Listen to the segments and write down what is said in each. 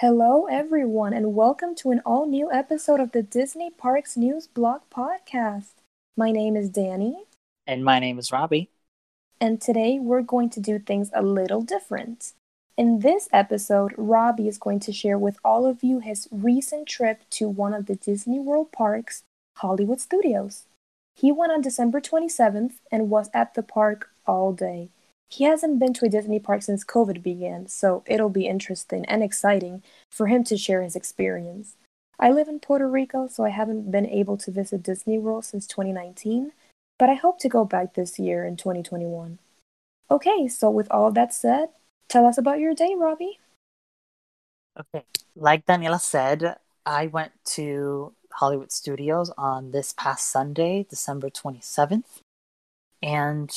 Hello, everyone, and welcome to an all new episode of the Disney Parks News Blog Podcast. My name is Danny. And my name is Robbie. And today we're going to do things a little different. In this episode, Robbie is going to share with all of you his recent trip to one of the Disney World parks, Hollywood Studios. He went on December 27th and was at the park all day. He hasn't been to a Disney park since COVID began, so it'll be interesting and exciting for him to share his experience. I live in Puerto Rico, so I haven't been able to visit Disney World since 2019, but I hope to go back this year in 2021. Okay, so with all that said, tell us about your day, Robbie. Okay, like Daniela said, I went to Hollywood Studios on this past Sunday, December 27th, and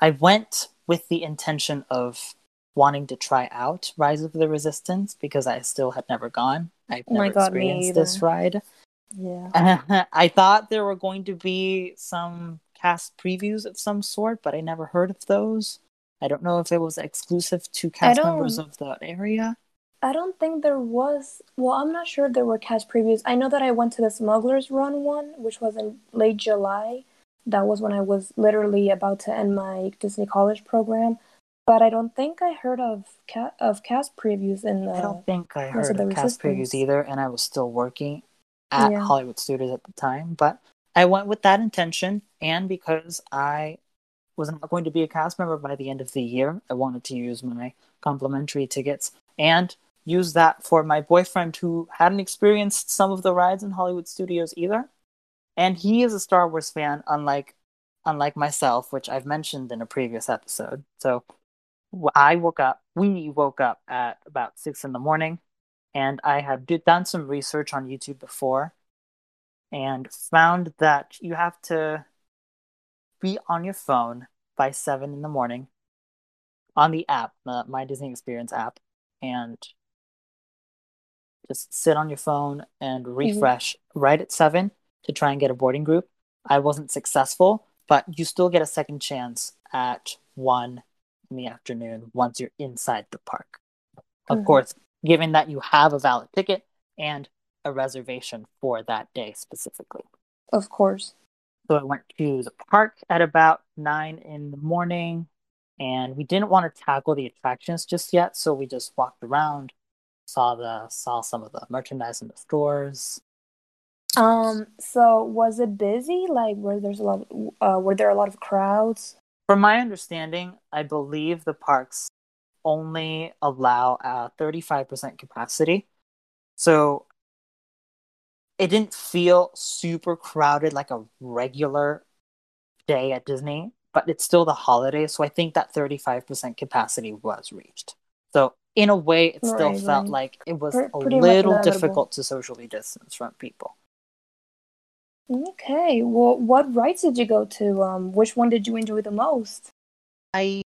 I went with the intention of wanting to try out Rise of the Resistance because I still had never gone. I've Oh never God, experienced this ride. Yeah. I thought there were going to be some cast previews of some sort, but I never heard of those. I don't know if it was exclusive to cast members of the area. I don't think there was. Well, I'm not sure if there were cast previews. I know that I went to the Smugglers Run one, which was in late July. That was when I was literally about to end my Disney College program. But I don't think I heard of ca- of cast previews in the. I don't think I Rise of heard of cast previews either, and I was still working at Yeah. Hollywood Studios at the time. But I went with that intention, and because I was not going to be a cast member by the end of the year, I wanted to use my complimentary tickets and use that for my boyfriend who hadn't experienced some of the rides in Hollywood Studios either. And he is a Star Wars fan, unlike unlike myself, which I've mentioned in a previous episode. So I woke up, we woke up at about six in the morning, and I had done some research on YouTube before and found that you have to be on your phone by seven in the morning on the app, the My Disney Experience app, and just sit on your phone and mm-hmm. refresh right at seven to try and get a boarding group. I wasn't successful, but you still get a second chance at one in the afternoon once you're inside the park. Of Mhm. course, given that you have a valid ticket and a reservation for that day specifically. Of course. So I went to the park at about nine in the morning, and we didn't want to tackle the attractions just yet, so we just walked around, saw the saw some of the merchandise in the stores. Um. So was it busy? Like, were there's a lot? uh, were there a lot of crowds? From my understanding, I believe the parks only allow a 35% capacity. So it didn't feel super crowded like a regular day at Disney, but it's still the holiday. So I think that 35% capacity was reached. So in a way, it still Right, felt right. like it was Pre- a little inevitable. difficult to socially distance from people. Okay. Well, what rides did you go to? Um. Which one did you enjoy the most? I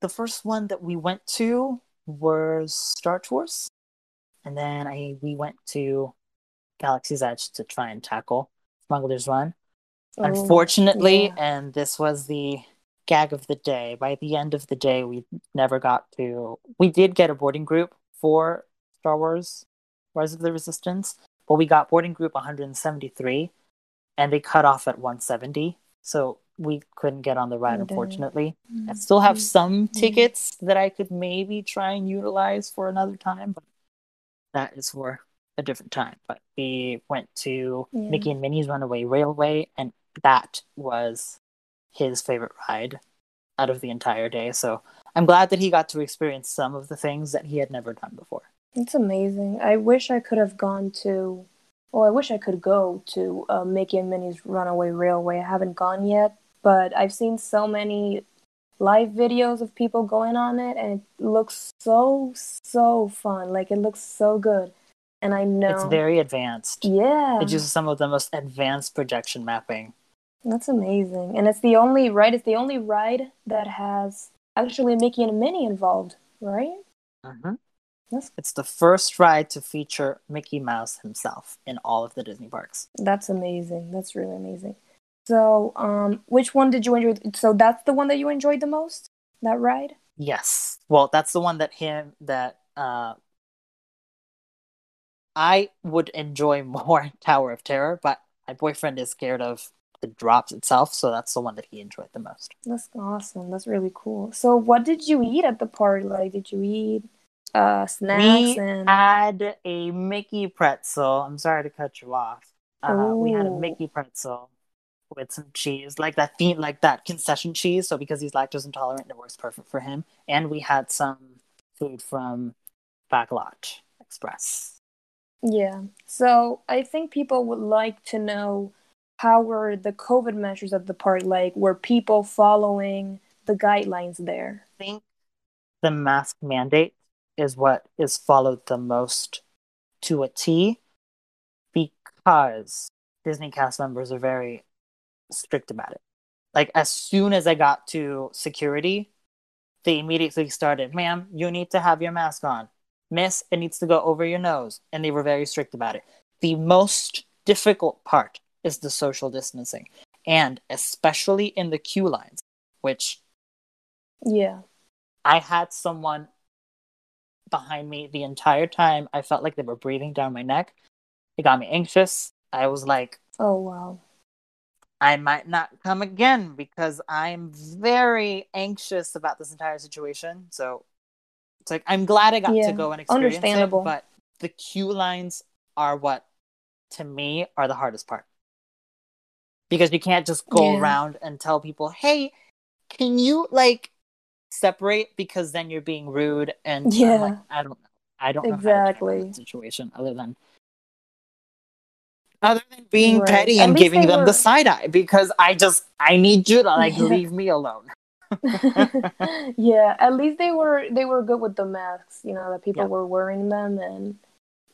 the first one that we went to was Star Tours, and then I we went to Galaxy's Edge to try and tackle Smuggler's Run. Oh, Unfortunately, yeah. and this was the gag of the day. By the end of the day, we never got to. We did get a boarding group for Star Wars: Rise of the Resistance, but we got boarding group 173, and they cut off at 170, so we couldn't get on the ride. Oh. Unfortunately, I still have some Mhm. tickets that I could maybe try and utilize for another time, but that is for a different time. But we went to Yeah. Mickey and Minnie's Runaway Railway, and that was his favorite ride out of the entire day. So I'm glad that he got to experience some of the things that he had never done before. It's amazing. I wish I could have gone to. Well, I wish I could go to uh, Mickey and Minnie's Runaway Railway. I haven't gone yet, but I've seen so many live videos of people going on it, and it looks so so fun. Like it looks so good, and I know It's very advanced. yeah, It uses some of the most advanced projection mapping. that's amazing. And it's the only ride. It's the only ride that has actually Mickey and Minnie involved, right? hmm It's the first ride to feature Mickey Mouse himself in all of the Disney parks. That's amazing. That's really amazing. So, um, which one did you enjoy? So that's the one that you enjoyed the most. That ride. Yes. Well, that's the one that him that uh I would enjoy more Tower of Terror, but my boyfriend is scared of the drops itself, so that's the one that he enjoyed the most. That's awesome. That's really cool. So, what did you eat at the party? Like, did you eat uh, snacks we and? had a Mickey pretzel. I'm sorry to cut you off. Uh, we had a Mickey pretzel with some cheese, like that theme, like that concession cheese. So because he's lactose intolerant, it works perfect for him. And we had some food from Backlot Express. Yeah. So, I think people would like to know how were the COVID measures at the park like? Were people following the guidelines there? I think the mask mandate is what is followed the most to a T because Disney cast members are very strict about it. Like as soon as I got to security, they immediately started, ma'am, you need to have your mask on. Miss, it needs to go over your nose. And they were very strict about it. The most difficult part is the social distancing. And especially in the queue lines, which Yeah. I had someone behind me the entire time. I felt like they were breathing down my neck. It got me anxious. I was like, Oh, wow. I might not come again because I'm very anxious about this entire situation. So it's like I'm glad I got Yeah, to go and experience understandable. it, but the queue lines are what to me are the hardest part. Because you can't just go Yeah. around and tell people, "Hey, can you like separate?" Because then you're being rude, and Yeah. like, I don't know. I don't know how to Exactly. situation other than other than being Right. petty and giving them were- the side eye because I just I need you to like Yeah. leave me alone. yeah, at least they were they were good with the masks, you know, that people Yeah. were wearing them and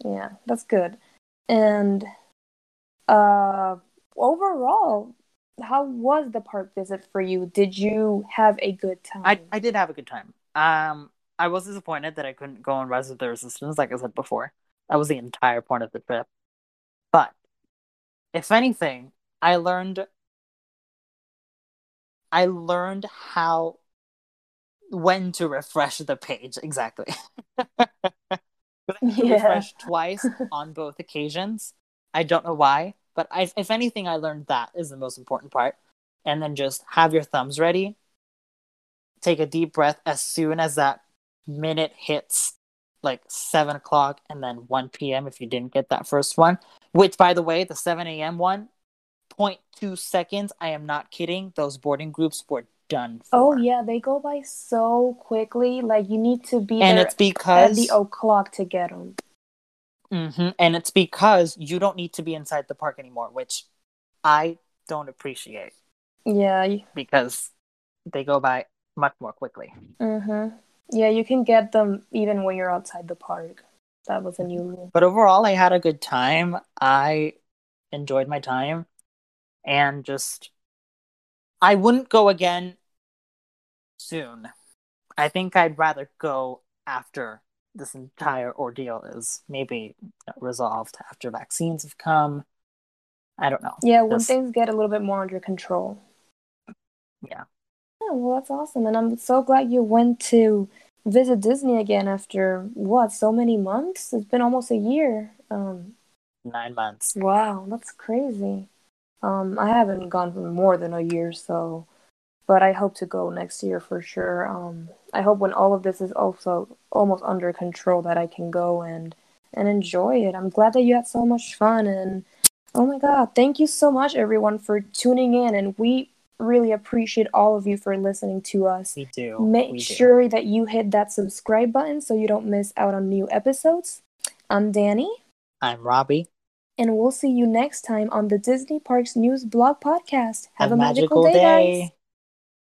yeah, that's good. And uh overall, how was the park visit for you? Did you have a good time? I I did have a good time. Um, I was disappointed that I couldn't go on Rise of the Resistance, like I said before. That was the entire point of the trip. But if anything, I learned I learned how when to refresh the page exactly. I had to Yeah. refresh twice on both occasions. I don't know why, but I, if anything, I learned that is the most important part. And then just have your thumbs ready. Take a deep breath as soon as that minute hits like 7 o'clock and then 1 p.m. if you didn't get that first one. Which, by the way, the 7 a.m. one, 0.2 seconds. I am not kidding. Those boarding groups were done for. Oh yeah, they go by so quickly. Like you need to be And there it's at the o'clock to get them. Hmm And it's because you don't need to be inside the park anymore, which I don't appreciate Yeah. because they go by much more quickly. Mhm. Yeah, you can get them even when you're outside the park. That was a new rule. But overall, I had a good time. I enjoyed my time and just, I wouldn't go again soon. I think I'd rather go after this entire ordeal is maybe resolved after vaccines have come. I don't know. Yeah, when Just- things get a little bit more under control. Yeah. Yeah, well, that's awesome. And I'm so glad you went to visit Disney again after what, so many months? It's been almost a year. Um, Nine months. wow, that's crazy. Um, I haven't gone for more than a year, so, but I hope to go next year for sure. Um, I hope when all of this is also almost under control that I can go and and enjoy it. I'm glad that you had so much fun and oh my god, thank you so much everyone for tuning in and we really appreciate all of you for listening to us. We do. Make we do. sure that you hit that subscribe button so you don't miss out on new episodes. I'm Danny, I'm Robbie. and we'll see you next time on the Disney Parks News Blog Podcast. Have, a magical, day, guys.